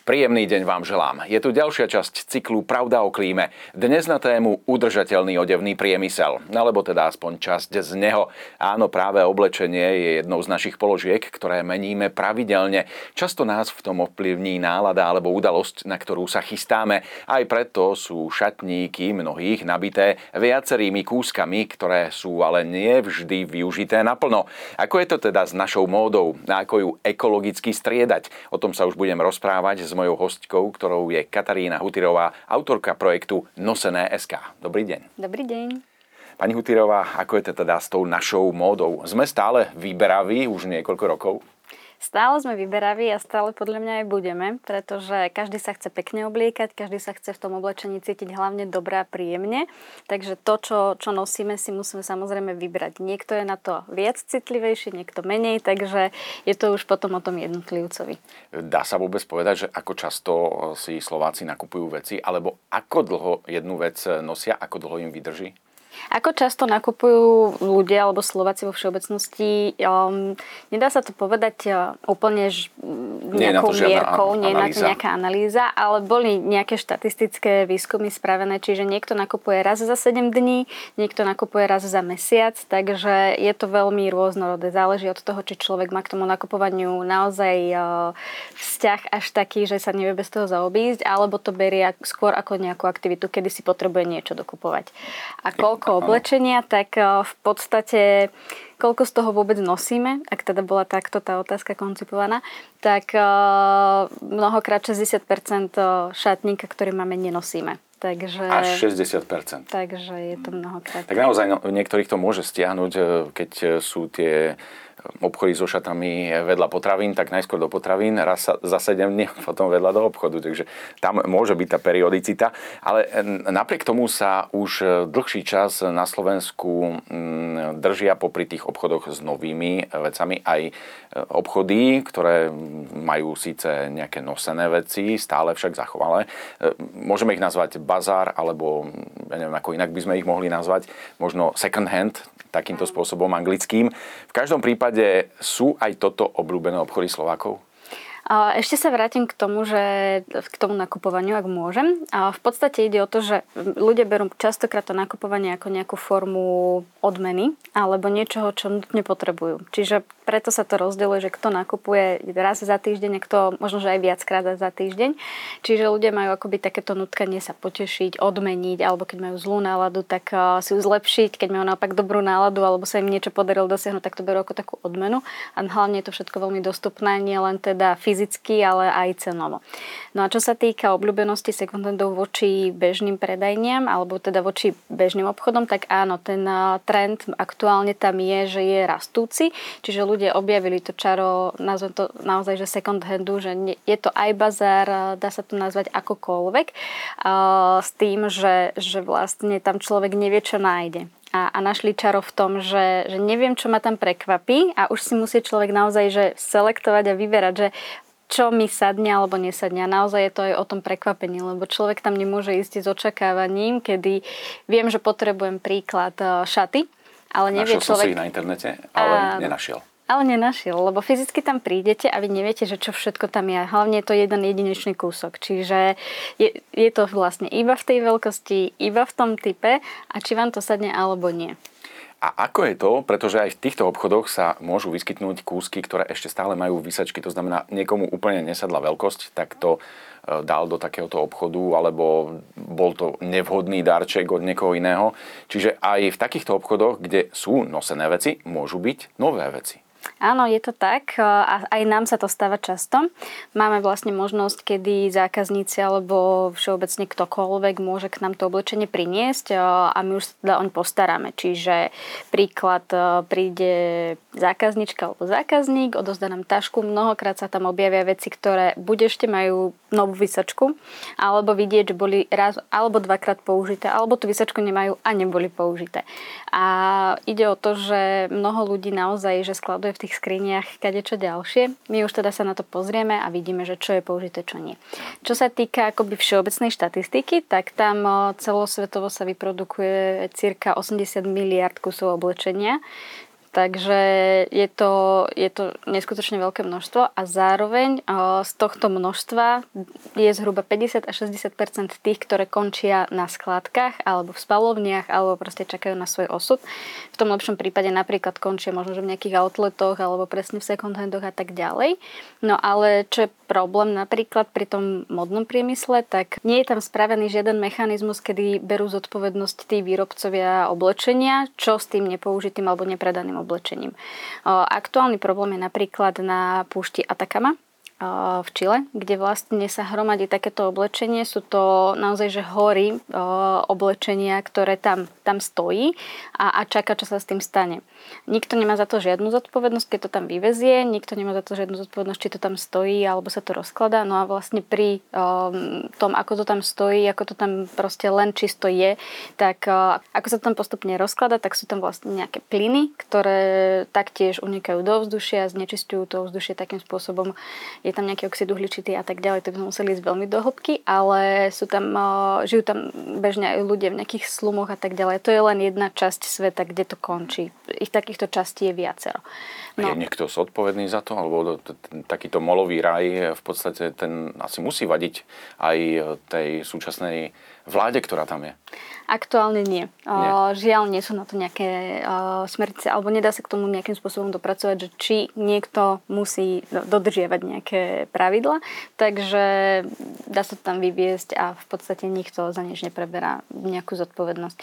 Príjemný deň vám želám. Je tu ďalšia časť cyklu Pravda o klíme. Dnes na tému udržateľný odevný priemysel, alebo teda aspoň časť z neho. Áno, práve oblečenie je jednou z našich položiek, ktoré meníme pravidelne. Často nás v tom ovplyvní nálada alebo udalosť, na ktorú sa chystáme. Aj preto sú šatníky mnohých nabité viacerými kúskami, ktoré sú ale nie vždy využité naplno. Ako je to teda s našou módou? Ako ju ekologicky striedať? O tom sa už budem rozprávať s mojou hostkou, ktorou je Katarína Hutirová, autorka projektu Nosené SK. Dobrý deň. Dobrý deň. Pani Hutirová, ako je to teda s tou našou módou? Sme stále vyberaví už niekoľko rokov? Stále sme vyberaví a stále podľa mňa aj budeme, pretože každý sa chce pekne obliekať, každý sa chce v tom oblečení cítiť hlavne dobre a príjemne. Takže to, čo, čo nosíme, si musíme samozrejme vybrať. Niekto je na to viac citlivejší, niekto menej, takže je to už potom o tom jednotlivcovi. Dá sa vôbec povedať, že ako často si Slováci nakupujú veci, alebo ako dlho jednu vec nosia, ako dlho im vydrží? Ako často nakupujú ľudia alebo Slováci vo všeobecnosti? Um, nedá sa to povedať uh, úplne ž, nejakou nie mierkou, nie na to nejaká analýza, ale boli nejaké štatistické výskumy spravené, čiže niekto nakupuje raz za 7 dní, niekto nakupuje raz za mesiac, takže je to veľmi rôznorodé. Záleží od toho, či človek má k tomu nakupovaniu naozaj uh, vzťah až taký, že sa nevie bez toho zaobísť, alebo to berie skôr ako nejakú aktivitu, kedy si potrebuje niečo dokupovať. A koľko koľko oblečenia, tak eh, v podstate koľko z toho vôbec nosíme, ak teda bola takto tá otázka koncipovaná, tak eh, mnohokrát 60% eh, šatníka, ktorý máme, nenosíme. Takže, Až 60%. Takže je to mnohokrát. Tak naozaj no, niektorých to môže stiahnuť, keď sú tie obchody so šatami vedľa potravín, tak najskôr do potravín, raz za 7 dní, potom vedľa do obchodu. Takže tam môže byť tá periodicita. Ale napriek tomu sa už dlhší čas na Slovensku mm, držia popri tých obchodoch s novými vecami aj obchody, ktoré majú síce nejaké nosené veci, stále však zachovalé. Môžeme ich nazvať bazár, alebo ja neviem, ako inak by sme ich mohli nazvať, možno second hand, takýmto spôsobom anglickým. V každom prípade sú aj toto obľúbené obchody Slovákov? Ešte sa vrátim k tomu, že k tomu nakupovaniu, ak môžem. V podstate ide o to, že ľudia berú častokrát to nakupovanie ako nejakú formu odmeny alebo niečoho, čo nutne potrebujú. Čiže preto sa to rozdeľuje, že kto nakupuje raz za týždeň a kto možno, že aj viackrát za týždeň. Čiže ľudia majú akoby takéto nutkanie sa potešiť, odmeniť, alebo keď majú zlú náladu, tak si ju zlepšiť. Keď majú naopak dobrú náladu, alebo sa im niečo podarilo dosiahnuť, tak to berú ako takú odmenu. A hlavne je to všetko veľmi dostupné, nie len teda fyzicky, ale aj cenovo. No a čo sa týka obľúbenosti secondhandov voči bežným predajniam, alebo teda voči bežným obchodom, tak áno, ten trend aktuálne tam je, že je rastúci, čiže ľudia objavili to čaro, nazvem to naozaj, že second handu, že je to aj bazár, dá sa to nazvať akokoľvek, s tým, že, že vlastne tam človek nevie, čo nájde a, a našli čaro v tom, že, že neviem, čo ma tam prekvapí a už si musí človek naozaj že selektovať a vyberať, že čo mi sadne alebo nesadne. A naozaj je to aj o tom prekvapení, lebo človek tam nemôže ísť s očakávaním, kedy viem, že potrebujem príklad šaty, ale nevie Našiel človek... som si ich na internete, ale a... nenašiel. Ale nenašiel, lebo fyzicky tam prídete a vy neviete, že čo všetko tam je. Hlavne je to jeden jedinečný kúsok. Čiže je, je to vlastne iba v tej veľkosti, iba v tom type a či vám to sadne alebo nie. A ako je to, pretože aj v týchto obchodoch sa môžu vyskytnúť kúsky, ktoré ešte stále majú vysačky, to znamená, niekomu úplne nesadla veľkosť, tak to e, dal do takéhoto obchodu, alebo bol to nevhodný darček od niekoho iného. Čiže aj v takýchto obchodoch, kde sú nosené veci, môžu byť nové veci. Áno, je to tak a aj nám sa to stáva často. Máme vlastne možnosť, kedy zákazníci alebo všeobecne ktokoľvek môže k nám to oblečenie priniesť a my už sa oň postaráme. Čiže príklad príde zákaznička alebo zákazník, odozdá nám tašku, mnohokrát sa tam objavia veci, ktoré buď ešte majú novú vysačku, alebo vidieť, že boli raz alebo dvakrát použité, alebo tú vysačku nemajú a neboli použité. A ide o to, že mnoho ľudí naozaj, že skladuje v tých skriniach kadečo ďalšie. My už teda sa na to pozrieme a vidíme, že čo je použité, čo nie. Čo sa týka akoby všeobecnej štatistiky, tak tam celosvetovo sa vyprodukuje cirka 80 miliard kusov oblečenia, Takže je to, je to neskutočne veľké množstvo a zároveň z tohto množstva je zhruba 50 až 60% tých, ktoré končia na skladkách alebo v spalovniach alebo proste čakajú na svoj osud. V tom lepšom prípade napríklad končia možno že v nejakých outletoch alebo presne v second handoch a tak ďalej. No ale čo je problém napríklad pri tom modnom priemysle, tak nie je tam spravený žiaden mechanizmus, kedy berú zodpovednosť tí výrobcovia oblečenia, čo s tým nepoužitým alebo nepredaným oblečením. Aktuálny problém je napríklad na púšti Atakama, v Čile, kde vlastne sa hromadí takéto oblečenie. Sú to naozaj že hory oblečenia, ktoré tam, tam stojí a, a čaká, čo sa s tým stane. Nikto nemá za to žiadnu zodpovednosť, keď to tam vyvezie, nikto nemá za to žiadnu zodpovednosť, či to tam stojí alebo sa to rozkladá. No a vlastne pri tom, ako to tam stojí, ako to tam proste len čisto je, tak ako sa to tam postupne rozklada, tak sú tam vlastne nejaké plyny, ktoré taktiež unikajú do ovzdušia, znečistujú to ovzdušie takým spôsobom, je tam nejaký oxid uhličitý a tak ďalej, to by sme museli ísť veľmi do hĺbky, ale sú tam, žijú tam bežne aj ľudia v nejakých slumoch a tak ďalej. To je len jedna časť sveta, kde to končí. Ich takýchto častí je viacero. No. Je niekto zodpovedný za to? Alebo takýto molový raj v podstate ten asi musí vadiť aj tej súčasnej vláde, ktorá tam je? Aktuálne nie. nie. Žiaľ, nie sú na to nejaké smernice, alebo nedá sa k tomu nejakým spôsobom dopracovať, že či niekto musí dodržiavať nejaké pravidla, takže dá sa to tam vyviesť a v podstate nikto za nič nepreberá nejakú zodpovednosť.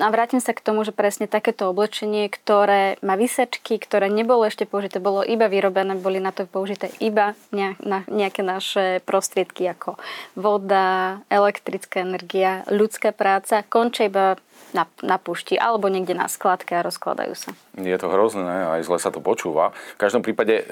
No a vrátim sa k tomu, že presne takéto oblečenie, ktoré má vysačky, ktoré nebolo ešte použité, bolo iba vyrobené, boli na to použité iba nejaké naše prostriedky ako voda, elektrická energia, ľudská práca, končia iba na, na pušti alebo niekde na skladke a rozkladajú sa. Je to hrozné, aj zle sa to počúva. V každom prípade e,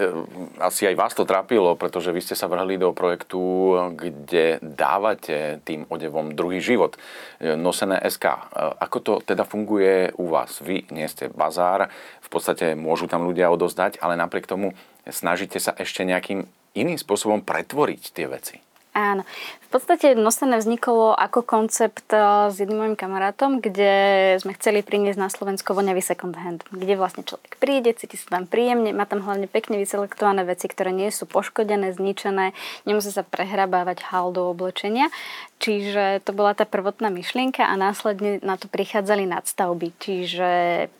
asi aj vás to trápilo, pretože vy ste sa vrhli do projektu, kde dávate tým odevom druhý život. E, nosené SK. E, ako to teda funguje u vás? Vy nie ste bazár, v podstate môžu tam ľudia odozdať, ale napriek tomu snažíte sa ešte nejakým iným spôsobom pretvoriť tie veci. Áno. V podstate Nosené vzniklo ako koncept eh, s jedným mojim kamarátom, kde sme chceli priniesť na Slovensko voňavý second hand, kde vlastne človek príde, cíti sa tam príjemne, má tam hlavne pekne vyselektované veci, ktoré nie sú poškodené, zničené, nemusí sa prehrabávať hal do oblečenia. Čiže to bola tá prvotná myšlienka a následne na to prichádzali nadstavby. Čiže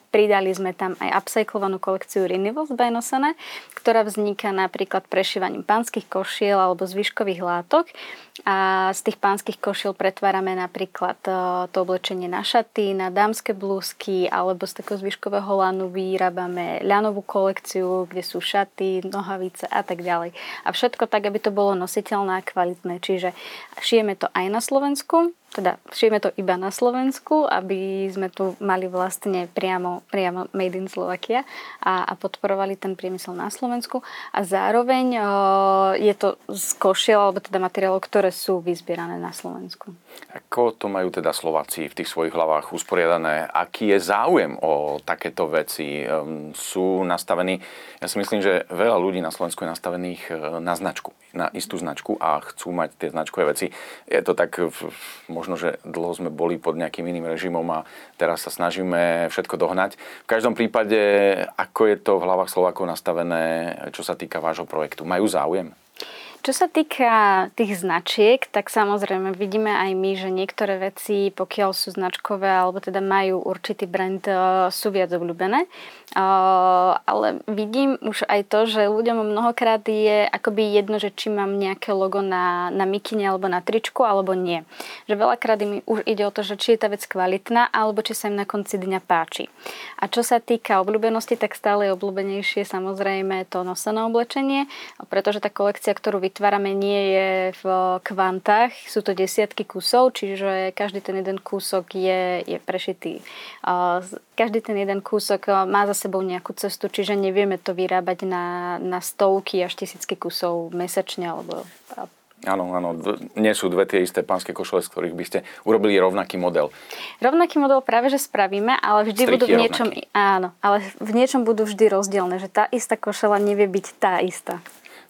Pridali sme tam aj upcyklovanú kolekciu Rinivos by Nosené, ktorá vzniká napríklad prešívaním pánskych košiel alebo zvyškových látok a z tých pánskych košiel pretvárame napríklad e, to oblečenie na šaty, na dámske blúzky alebo z takého zvyškového lanu vyrábame ľanovú kolekciu, kde sú šaty, nohavice a tak ďalej. A všetko tak, aby to bolo nositeľné a kvalitné. Čiže šijeme to aj na Slovensku, teda šijeme to iba na Slovensku, aby sme tu mali vlastne priamo, priamo Made in Slovakia a, a podporovali ten priemysel na Slovensku. A zároveň o, je to z košiel, alebo teda materiálov, ktoré sú vyzbierané na Slovensku. Ako to majú teda Slováci v tých svojich hlavách usporiadané? Aký je záujem o takéto veci? Um, sú nastavení, ja si myslím, že veľa ľudí na Slovensku je nastavených e, na značku, na istú značku a chcú mať tie značkové veci. Je to tak, možno, že dlho sme boli pod nejakým iným režimom a teraz sa snažíme všetko dohnať. V každom prípade, ako je to v hlavách Slovákov nastavené, čo sa týka vášho projektu? Majú záujem? Čo sa týka tých značiek, tak samozrejme vidíme aj my, že niektoré veci, pokiaľ sú značkové alebo teda majú určitý brand, eh, sú viac obľúbené. Eh, ale vidím už aj to, že ľuďom mnohokrát je akoby jedno, že či mám nejaké logo na, na mikine alebo na tričku, alebo nie. Že veľakrát mi už ide o to, že či je tá vec kvalitná, alebo či sa im na konci dňa páči. A čo sa týka obľúbenosti, tak stále je obľúbenejšie samozrejme to nosené oblečenie, pretože tá kolekcia, ktorú vytvárame, nie je v kvantách, sú to desiatky kusov, čiže každý ten jeden kúsok je, je prešitý. Každý ten jeden kúsok má za sebou nejakú cestu, čiže nevieme to vyrábať na, na stovky až tisícky kusov mesačne alebo Áno, áno. Nie sú dve tie isté pánske košele, z ktorých by ste urobili rovnaký model. Rovnaký model práve, že spravíme, ale vždy Strik budú v niečom... rovnaký. Áno, ale v niečom budú vždy rozdielne, že tá istá košela nevie byť tá istá.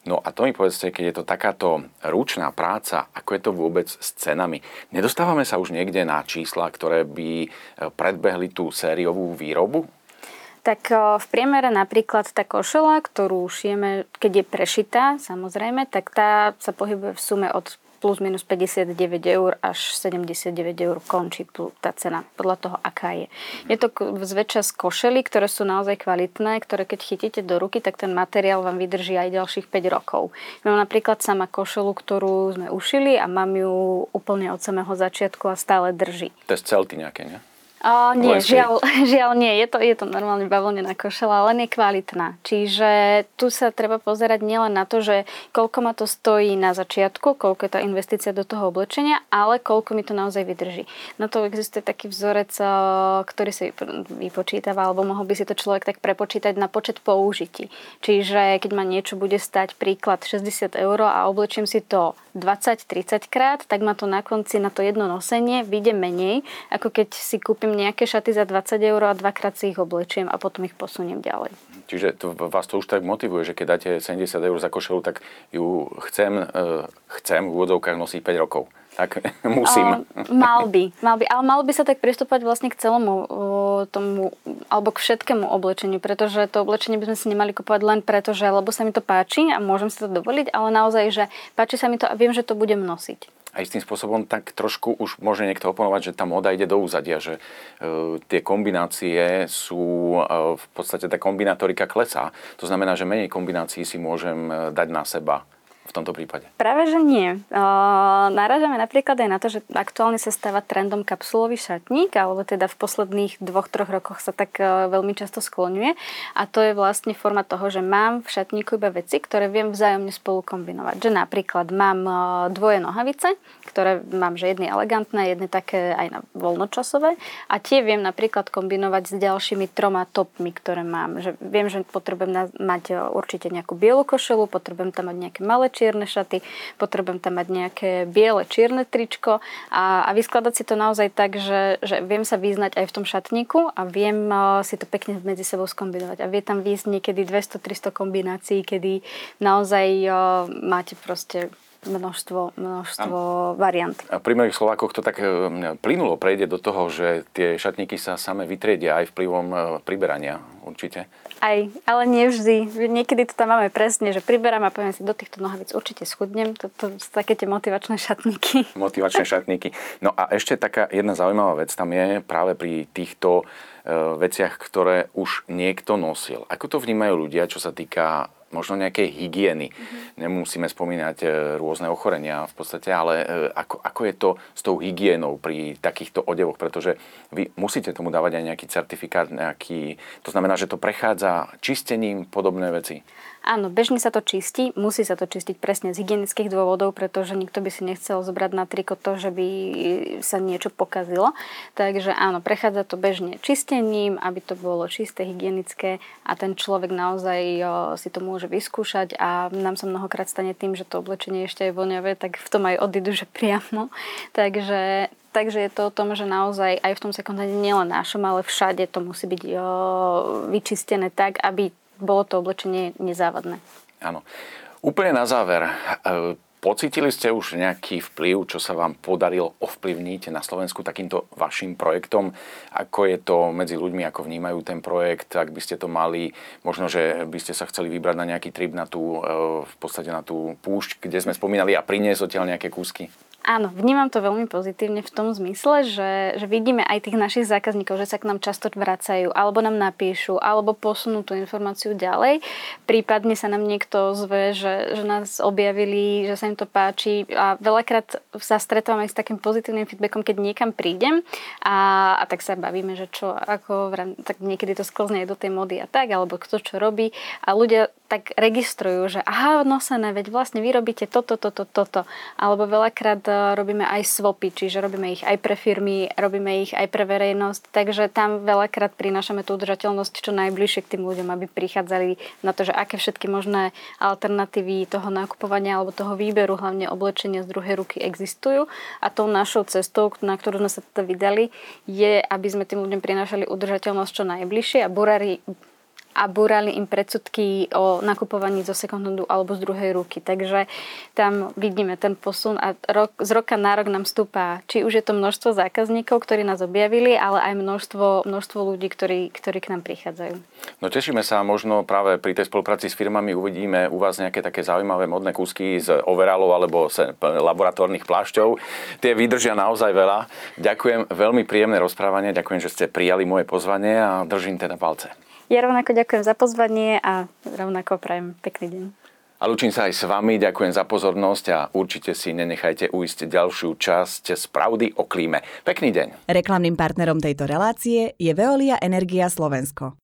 No a to mi povedzte, keď je to takáto ručná práca, ako je to vôbec s cenami? Nedostávame sa už niekde na čísla, ktoré by e, predbehli tú sériovú výrobu? Tak v priemere napríklad tá košela, ktorú šijeme, keď je prešitá, samozrejme, tak tá sa pohybuje v sume od plus minus 59 eur až 79 eur končí tu tá cena, podľa toho, aká je. Je to zväčša z košely, ktoré sú naozaj kvalitné, ktoré keď chytíte do ruky, tak ten materiál vám vydrží aj ďalších 5 rokov. Mám napríklad sama košelu, ktorú sme ušili a mám ju úplne od samého začiatku a stále drží. To je z celty nejaké, nie? O, nie, žiaľ, žiaľ nie. Je to, je to normálne bavlnená košela, len je kvalitná. Čiže tu sa treba pozerať nielen na to, že koľko ma to stojí na začiatku, koľko je tá investícia do toho oblečenia, ale koľko mi to naozaj vydrží. Na to existuje taký vzorec, ktorý si vypo- vypočítava, alebo mohol by si to človek tak prepočítať na počet použití. Čiže keď ma niečo bude stať príklad 60 eur a oblečím si to 20-30 krát, tak ma to na konci na to jedno nosenie vyjde menej, ako keď si kúpim nejaké šaty za 20 eur a dvakrát si ich oblečiem a potom ich posuniem ďalej. Čiže to, vás to už tak motivuje, že keď dáte 70 eur za košelu, tak ju chcem, e, chcem v úvodzovkách nosiť 5 rokov. Tak musím. O, mal by, mal by, ale malo by sa tak pristúpať vlastne k celému o, tomu, alebo k všetkému oblečeniu, pretože to oblečenie by sme si nemali kupovať len preto, že lebo sa mi to páči a môžem si to dovoliť, ale naozaj, že páči sa mi to a viem, že to budem nosiť. Aj s tým spôsobom tak trošku už môže niekto oponovať, že tá moda ide do úzadia, že e, tie kombinácie sú, e, v podstate tá kombinatorika klesá. To znamená, že menej kombinácií si môžem e, dať na seba v tomto prípade. Práve, že nie. Narážame napríklad aj na to, že aktuálne sa stáva trendom kapsulový šatník, alebo teda v posledných dvoch, troch rokoch sa tak veľmi často skloňuje. A to je vlastne forma toho, že mám v šatníku iba veci, ktoré viem vzájomne spolu kombinovať. Že napríklad mám uh, dvoje nohavice, ktoré mám, že jedny elegantné, jedny také aj na voľnočasové. A tie viem napríklad kombinovať s ďalšími troma topmi, ktoré mám. Že viem, že potrebujem mať určite nejakú bielu košelu, potrebujem tam mať nejaké malé čierne šaty, potrebujem tam mať nejaké biele čierne tričko a, a vyskladať si to naozaj tak, že, že viem sa vyznať aj v tom šatníku a viem uh, si to pekne medzi sebou skombinovať. A vie tam výjsť niekedy 200-300 kombinácií, kedy naozaj uh, máte proste množstvo, množstvo variant. A pri mnohých Slovákoch to tak e, plynulo prejde do toho, že tie šatníky sa same vytriedia aj vplyvom e, priberania určite. Aj, ale nie vždy. Niekedy to tam máme presne, že priberám a poviem si, do týchto nohavíc určite schudnem. To, to sú také tie motivačné šatníky. Motivačné šatníky. No a ešte taká jedna zaujímavá vec tam je práve pri týchto veciach, ktoré už niekto nosil. Ako to vnímajú ľudia, čo sa týka možno nejakej hygieny. Mm-hmm. Nemusíme spomínať e, rôzne ochorenia v podstate, ale e, ako, ako je to s tou hygienou pri takýchto odevoch, pretože vy musíte tomu dávať aj nejaký certifikát, nejaký, to znamená, že to prechádza čistením podobné veci. Áno, bežne sa to čistí, musí sa to čistiť presne z hygienických dôvodov, pretože nikto by si nechcel zobrať na triko to, že by sa niečo pokazilo. Takže áno, prechádza to bežne čistením, aby to bolo čisté, hygienické a ten človek naozaj o, si to môže vyskúšať a nám sa mnohokrát stane tým, že to oblečenie ešte je voňavé, tak v tom aj odídu, že priamo. Takže Takže je to o tom, že naozaj aj v tom sekundárne nielen našom, ale všade to musí byť o, vyčistené tak, aby bolo to oblečenie nezávadné. Áno. Úplne na záver, e, pocítili ste už nejaký vplyv, čo sa vám podarilo ovplyvniť na Slovensku takýmto vašim projektom? Ako je to medzi ľuďmi, ako vnímajú ten projekt? Ak by ste to mali, možno, že by ste sa chceli vybrať na nejaký trip na tú, e, v podstate na tú púšť, kde sme spomínali a priniesť odtiaľ nejaké kúsky? Áno, vnímam to veľmi pozitívne v tom zmysle, že, že vidíme aj tých našich zákazníkov, že sa k nám často vracajú, alebo nám napíšu, alebo posunú tú informáciu ďalej. Prípadne sa nám niekto zve, že, že nás objavili, že sa im to páči a veľakrát sa stretávam aj s takým pozitívnym feedbackom, keď niekam prídem a, a tak sa bavíme, že čo, ako, tak niekedy to sklzne aj do tej mody a tak, alebo kto čo robí a ľudia tak registrujú, že aha, nosené, veď vlastne vy robíte toto, toto, toto. Alebo veľakrát e, robíme aj swapy, čiže robíme ich aj pre firmy, robíme ich aj pre verejnosť, takže tam veľakrát prinášame tú udržateľnosť čo najbližšie k tým ľuďom, aby prichádzali na to, že aké všetky možné alternatívy toho nakupovania alebo toho výberu, hlavne oblečenia z druhej ruky existujú. A tou našou cestou, na ktorú sme sa teda vydali, je, aby sme tým ľuďom prinášali udržateľnosť čo najbližšie a burari a búrali im predsudky o nakupovaní zo second alebo z druhej ruky. Takže tam vidíme ten posun a rok, z roka na rok nám stúpa, či už je to množstvo zákazníkov, ktorí nás objavili, ale aj množstvo, množstvo ľudí, ktorí, ktorí k nám prichádzajú. No tešíme sa, možno práve pri tej spolupráci s firmami uvidíme u vás nejaké také zaujímavé modné kúsky z overalov alebo z laboratórnych plášťov. Tie vydržia naozaj veľa. Ďakujem, veľmi príjemné rozprávanie, ďakujem, že ste prijali moje pozvanie a držím teda palce. Ja rovnako ďakujem za pozvanie a rovnako prajem pekný deň. A lučím sa aj s vami, ďakujem za pozornosť a určite si nenechajte uísť ďalšiu časť z Pravdy o klíme. Pekný deň. Reklamným partnerom tejto relácie je Veolia Energia Slovensko.